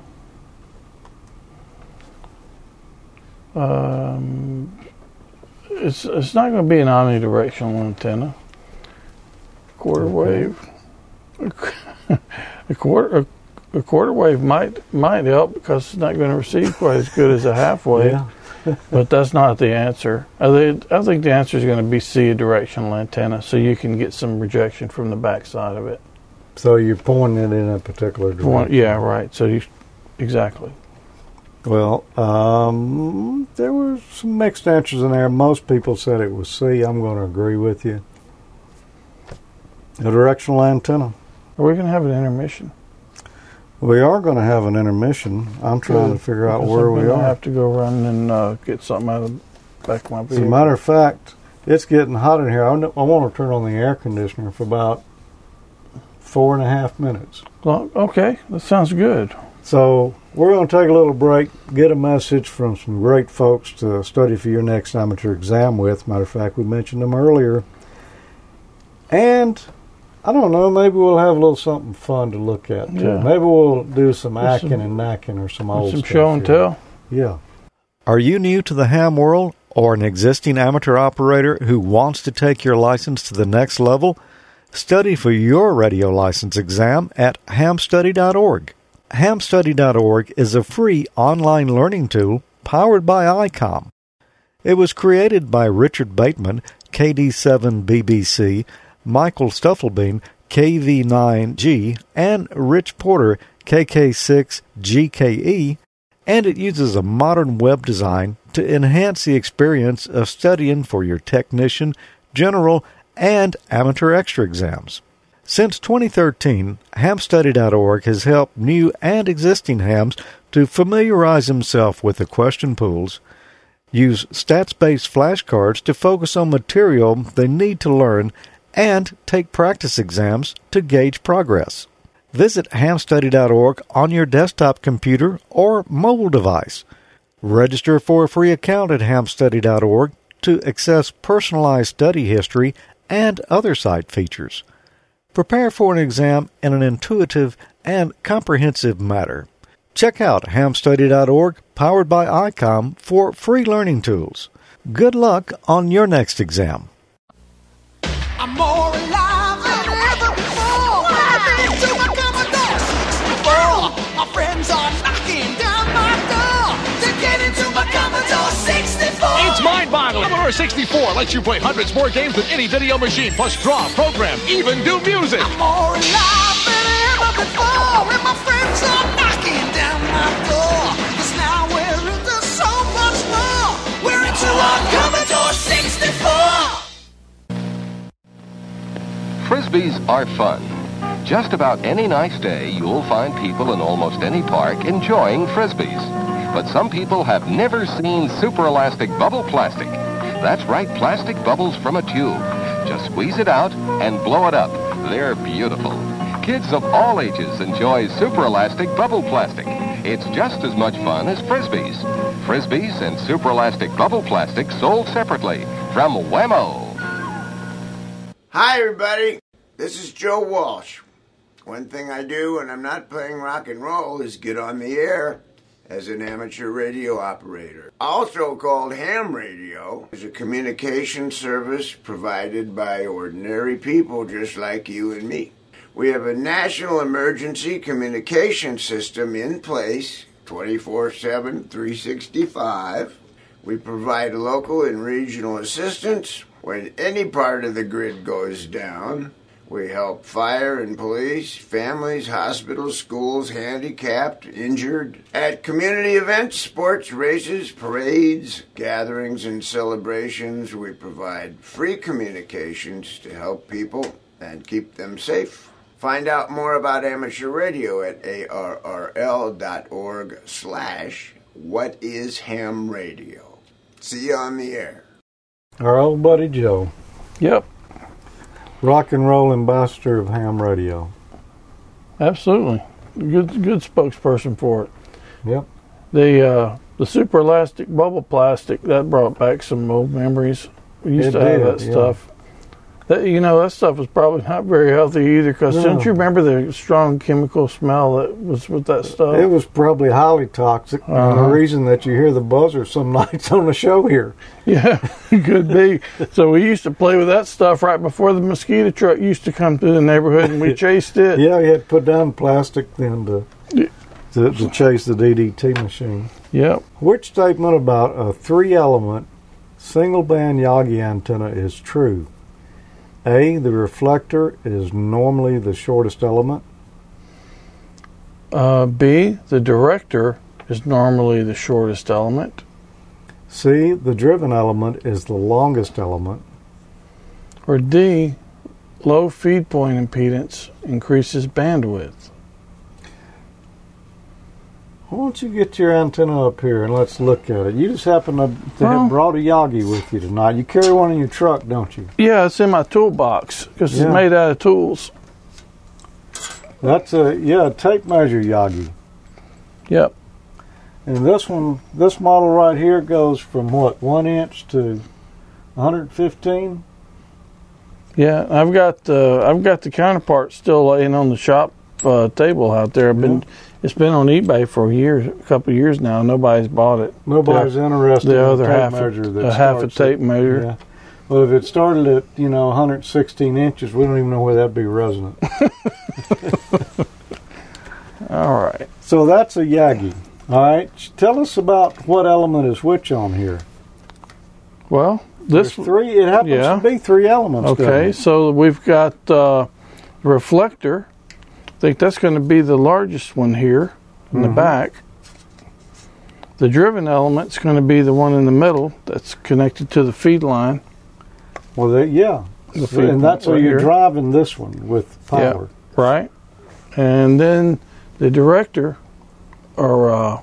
Um, it's it's not going to be an omnidirectional antenna. Quarter Okay. wave. a quarter a, a quarter wave might might help because it's not going to receive quite as good as a half wave. Yeah. But that's not the answer. I think, I think the answer is going to be C, a directional antenna, so you can get some rejection from the backside of it. So you're pointing it in a particular direction. Yeah, right. So you exactly. Well, um, there were some mixed answers in there. Most people said it was C. I'm going to agree with you. A directional antenna. Are we going to have an intermission? We are going to have an intermission. I'm trying to figure out Because where I'm we gonna have to go run and uh, get something out of the back of my vehicle. As a matter of fact, it's getting hot in here. I, I want to turn on the air conditioner for about four and a half minutes. Well, okay, that sounds good. So we're going to take a little break, get a message from some great folks to study for your next amateur exam with. Matter of fact, we mentioned them earlier. And I don't know, maybe we'll have a little something fun to look at too. Yeah. Maybe we'll do some There's acking some- and knacking or some old Some stuff show and here. tell. Yeah. Are you new to the ham world or an existing amateur operator who wants to take your license to the next level? Study for your radio license exam at hamstudy.org. Hamstudy.org is a free online learning tool powered by ICOM. It was created by Richard Bateman, KD7BBC, Michael Stufflebeam, KV9G, and Rich Porter, KK6GKE, and it uses a modern web design to enhance the experience of studying for your technician, general, and amateur extra exams. Since 2013, hamstudy.org has helped new and existing hams to familiarize themselves with the question pools, use stats based flashcards to focus on material they need to learn, and take practice exams to gauge progress. Visit hamstudy.org on your desktop computer or mobile device. Register for a free account at hamstudy.org to access personalized study history and other site features. Prepare for an exam in an intuitive and comprehensive manner. Check out hamstudy.org, powered by ICOM, for free learning tools. Good luck on your next exam. Star64 lets you play hundreds more games than any video machine, plus draw, program, even do music. I'm more alive than ever before, and my friends are knocking down my door. Cause now we're into so much more. We're into our Commodore 64. Frisbees are fun. Just about any nice day, you'll find people in almost any park enjoying Frisbees. But some people have never seen super elastic bubble plastic that's right, plastic bubbles from a tube. Just squeeze it out and blow it up. They're beautiful. Kids of all ages enjoy super elastic bubble plastic. It's just as much fun as frisbees. Frisbees and super elastic bubble plastic sold separately from Wham-O. Hi, everybody. This is Joe Walsh. One thing I do when I'm not playing rock and roll is get on the air as an amateur radio operator. Also called ham radio, is a communication service provided by ordinary people just like you and me. We have a national emergency communication system in place 24 7, 365. We provide local and regional assistance when any part of the grid goes down. We help fire and police, families, hospitals, schools, handicapped, injured. At community events, sports, races, parades, gatherings, and celebrations, we provide free communications to help people and keep them safe. Find out more about amateur radio at arrl.org slash what is ham radio. See you on the air. Our old buddy Joe, Yep, rock and roll ambassador of ham radio. absolutely. Good, good spokesperson for it. Yep. The uh, the super elastic bubble plastic that brought back some old memories. We used It to have that yeah. stuff. That you know that stuff was probably not very healthy either. Because No. don't you remember the strong chemical smell that was with that stuff? It was probably highly toxic. And the Uh-huh. reason that you hear the buzzer some nights on the show here. Yeah, could be. So we used to play with that stuff right before the mosquito truck used to come through the neighborhood, and we chased it. Yeah, you had to put down plastic then to, Yeah. to, to chase the DDT machine. Yep. Which statement about a three element single band Yagi antenna is true? A. The reflector is normally the shortest element. Uh, B. The director is normally the shortest element. C. The driven element is the longest element. Or D. Low feed point impedance increases bandwidth. Why don't you get your antenna up here and let's look at it? You just happen to, to Well- have brought a Yagi with you tonight. You carry one in your truck, don't you? Yeah, it's in my toolbox because Yeah. it's made out of tools. That's a yeah a tape measure Yagi. Yep. And this one, this model right here goes from what one inch to 115. Yeah, I've got the I've got the counterpart still laying on the shop uh, table out there. I've been it's been on eBay for years, a couple of years now. Nobody's bought it. Nobody's The- interested the in other half, measure that a half a tape at- measure. Yeah. Well, if it started at you know 116 inches, we don't even know where that'd be resonant. All right. so that's a Yagi. All right. Tell us about what element is which on here. Well, this There's three. It happens yeah. to be three elements. Okay, so we've got uh, reflector. I think that's going to be the largest one here in the Mhm. back. The driven element's going to be the one in the middle that's connected to the feed line. Well, they, yeah. The feed and that's so right you're here. driving this one with Yeah. power. Right. And then the director, or uh,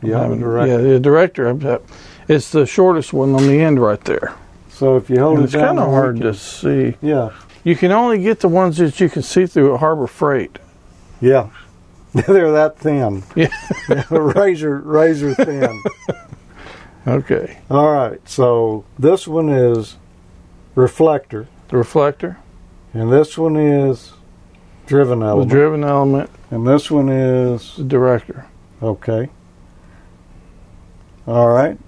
Yeah. having- direct. yeah, the director. It's the shortest one on the end right there. So if you hold And it it's kind of hard we to see. Yeah. You can only get the ones that you can see through at Harbor Freight. Yeah. They're that thin. Yeah. razor razor thin. Okay. All right. So this one is reflector, The reflector, and this one is driven element. the driven element, and this one is the director. okay. All right.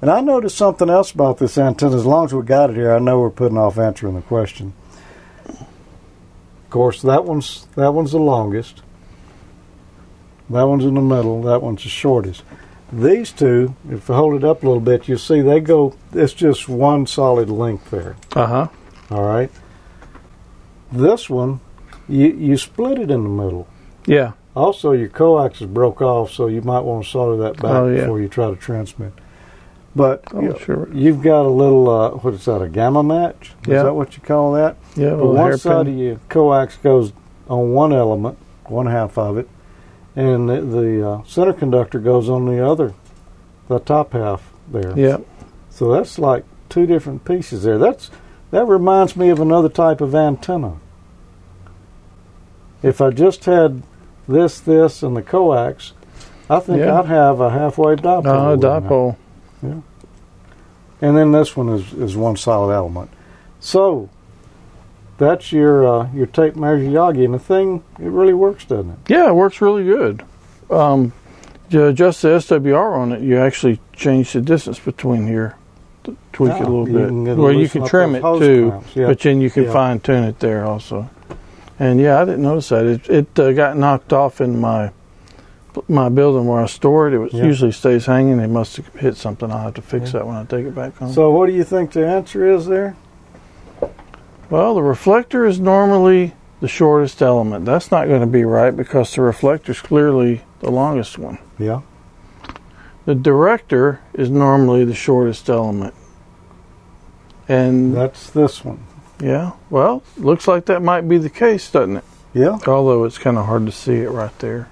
And I noticed something else about this antenna. As long as we got it here, I know we're putting off answering the question. Course, that one's that one's the longest. That one's in the middle. That one's the shortest. These two, if I hold it up a little bit, you see they go. It's just one solid length there. Uh huh. All right. This one, you you split it in the middle. Yeah. Also, your coax is broke off, so you might want to solder that back Oh, yeah. before you try to transmit. But Oh, you- sure. you've got a little, uh, what is that, a gamma match? Is Yeah. that what you call that? Yeah. But one hairpin. side of your coax goes on one element, one half of it, and the, the uh, center conductor goes on the other, the top half there. Yeah. So that's like two different pieces there. That's that reminds me of another type of antenna. If I just had this, this, and the coax, I think Yeah. I'd have a half-wave dipole. Uh, wouldn't Dipole. And then this one is, is one solid element. So that's your uh, your tape measure Yagi, and the thing it really works, doesn't it? Yeah, it works really good. Um, to adjust the SWR on it, you actually change the distance between here, to tweak it a Oh, little bit. well, you can trim it too, yeah. but then you can Yeah. fine tune it there also. And yeah, I didn't notice that. It it uh, got knocked off in my my building where I store it. It was, Yeah. usually stays hanging. It must have hit something. I'll have to fix that when I take it back home. So what do you think the answer is there? Well, the reflector is normally the shortest element. That's not going to be right because the reflector is clearly the longest one. Yeah. The director is normally the shortest element. And That's this one. yeah, well, looks like that might be the case, doesn't it? Yeah. Although it's kind of hard to see it right there.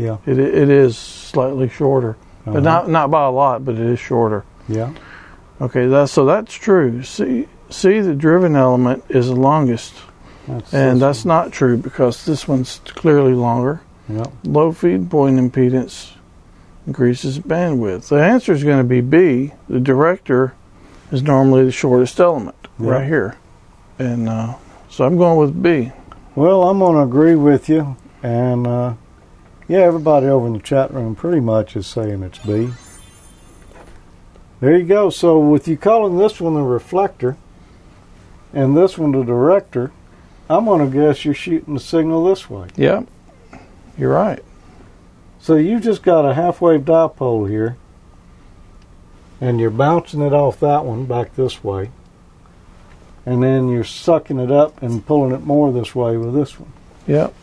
Yeah. It it is slightly shorter, Uh-huh. but not not by a lot, but it is shorter. Yeah. Okay, that's so that's true. See, see, the driven element is the longest, That's and that's not true because this one's clearly longer. one. Yeah. Low feed point impedance increases bandwidth. The answer is going to be B. The director is normally the shortest element Yeah. right here, and uh, so I'm going with B. Well, I'm going to agree with you, and uh, yeah, everybody over in the chat room pretty much is saying it's B. There you go. So, with you calling this one the reflector and this one the director, I'm going to guess you're shooting the signal this way. Yep, you're right. So you've just got a half-wave dipole here, and you're bouncing it off that one back this way, and then you're sucking it up and pulling it more this way with this one. Yep.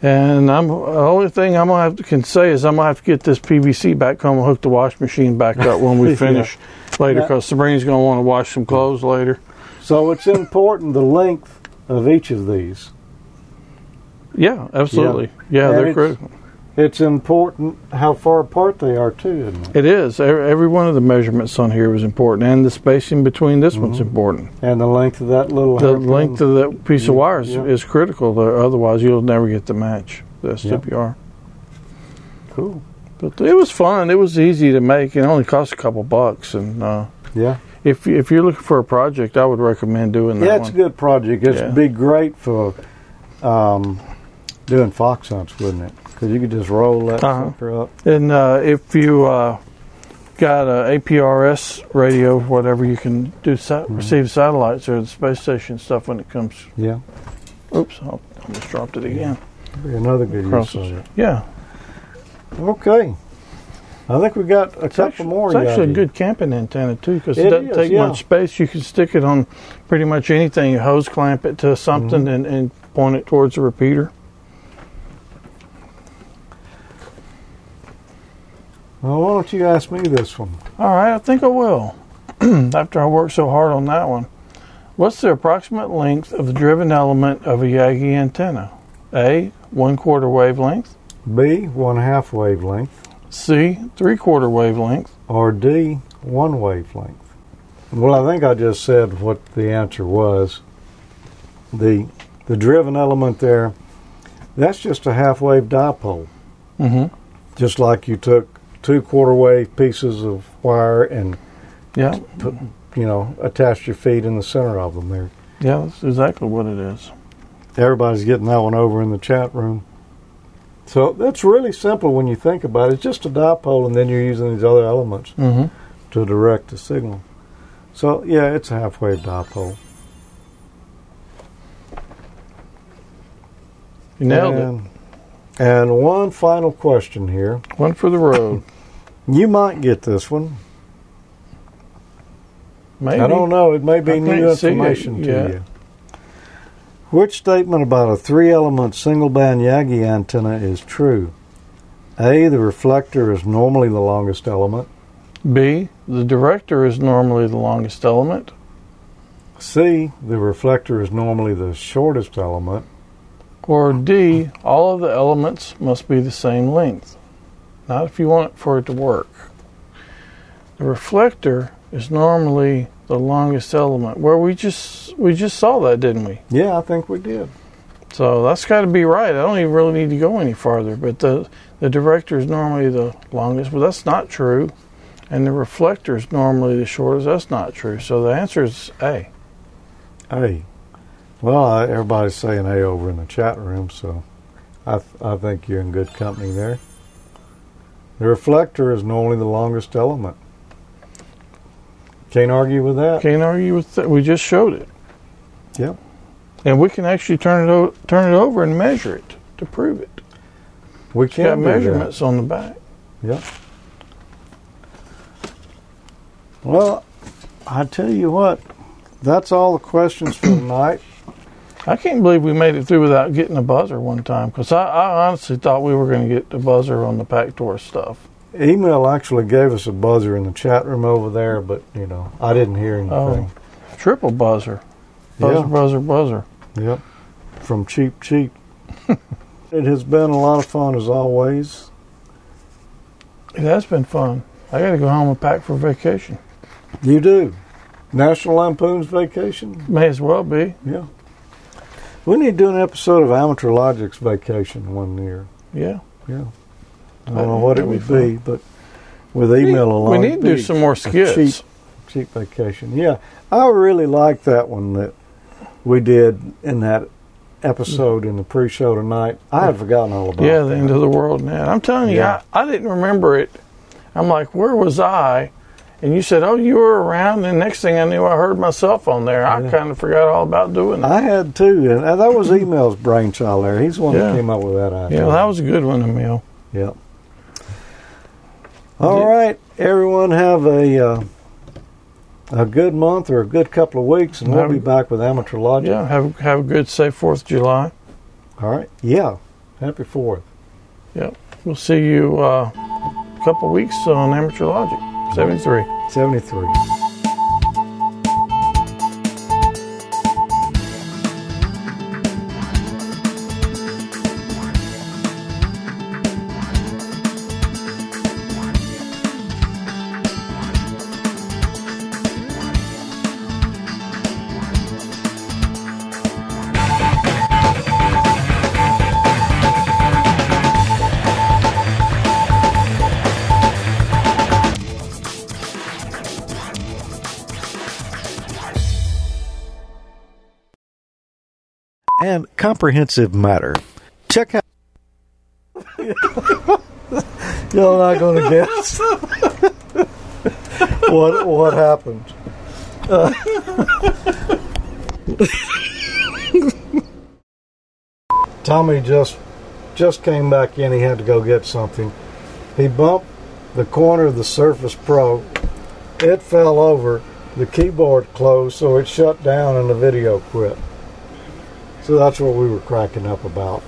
And I'm the only thing I'm gonna have to can say is I'm gonna have to get this PVC back home and hook the wash machine back up when we Yeah. finish later because Sabrina's gonna want to wash some clothes later. So it's important the length of each of these. Yeah, absolutely. Yeah, And they're critical. It's important how far apart they are too, isn't it? It is. Every, one of the measurements on here was important, and the spacing between this one's important. And the length of that little The length of that piece of wire is, yeah. is critical. Otherwise, you'll never get the match. The SWR. cool. But it was fun. It was easy to make. It only cost a couple bucks, and uh, Yeah, if if you're looking for a project, I would recommend doing that yeah, it's one. a good project. It's Yeah. be great for um, doing fox hunts, wouldn't it? Because you could just roll that Uh-huh. sucker up. And uh, if you uh, got a APRS radio, whatever, you can do sa- Mm-hmm. receive satellites or the space station stuff when it comes. Yeah, Oops, I just dropped it again. be another good Across use of it. Yeah, Okay, I think we got a it's couple actually, more. it's actually a good camping antenna too because It it doesn't is, take yeah. much space. You can stick it on pretty much anything. You hose clamp it to something Mm-hmm. and, and point it towards the repeater. Well, why don't you ask me this one? All right, I think I will. After I worked so hard on that one, what's the approximate length of the driven element of a Yagi antenna? A. One quarter wavelength. B, one half wavelength, C. Three quarter wavelength. or D, one wavelength? Well, I think I just said what the answer was. The the driven element there, that's just a half wave dipole. Mm-hmm. Just like you took two quarter wave pieces of wire and Yeah, put, you know, attach your feet in the center of them there. yeah, that's exactly what it is. Everybody's getting that one over in the chat room. So that's really simple when you think about it. It's just a dipole, and then you're using these other elements Mm-hmm. to direct the signal. So yeah, it's a half wave dipole. You nailed it. And, one final question here. One for the road. You might get this one. Maybe. I don't know. It may be I new can't see it information to you. Which statement about a three element single band Yagi antenna is true? A. The reflector is normally the longest element. B. The director is normally the longest element. C. The reflector is normally the shortest element. Or D. All of the elements must be the same length. Not if you want for it to work. The reflector is normally the longest element. Where we just we just saw that, didn't we? Yeah, I think we did. So that's got to be right. I don't even really need to go any farther. But the the director is normally the longest, but that's not true. And the reflector is normally the shortest. That's not true. So the answer is A. A. Well, I, everybody's saying hey over in the chat room, so I, th- I think you're in good company there. The reflector is normally the longest element. Can't argue with that. Can't argue with that. We just showed it, Yep. and we can actually turn it o- turn it over and measure it to prove it. We It's can got do that. measurements on the back. Yep. Well, I tell you what, that's all the questions for tonight. I can't believe we made it through without getting a buzzer one time because I, I honestly thought we were going to get the buzzer on the Pactor stuff. Emile actually gave us a buzzer in the chat room over there, but you know I didn't hear oh, anything. Oh, triple buzzer, buzzer, Yeah. buzzer, buzzer. Yep. From Cheap Cheap. it has been a lot of fun as always. It has been fun. I got to go home and pack for vacation. You do. National Lampoon's Vacation? May as well be. Yeah. We need to do an episode of Amateur Logic's Vacation one year. Yeah. Yeah. I don't know what it That'd be be, but with email alone. we need to do some more skits. Cheap, cheap vacation. Yeah. I really like that one that we did in that episode in the pre show tonight. I had forgotten all about it. Yeah, that. the end of the world now. I'm telling you, Yeah. I, I didn't remember it. I'm like, where was I? And you said, oh, you were around. And next thing I knew, I heard myself on there. I Yeah. kind of forgot all about doing that. I had too, and that was Emile's brainchild there. He's the one Yeah. that came up with that idea. yeah, that was a good one, Emil. Yep. All right, everyone, have a uh, a good month or a good couple of weeks, and we'll Have- be back with Amateur Logic. Yeah, have have a good, safe Fourth of July. All right. Yeah. Happy Fourth. Yep. We'll see you uh, a couple weeks on Amateur Logic 73. 73. Comprehensive matter. Check out You're not going to guess what what happened. Uh, Tommy just just came back in. He had to go get something. He bumped the corner of the Surface Pro. It fell over. The keyboard closed, so it shut down and the video quit. So that's what we were cracking up about.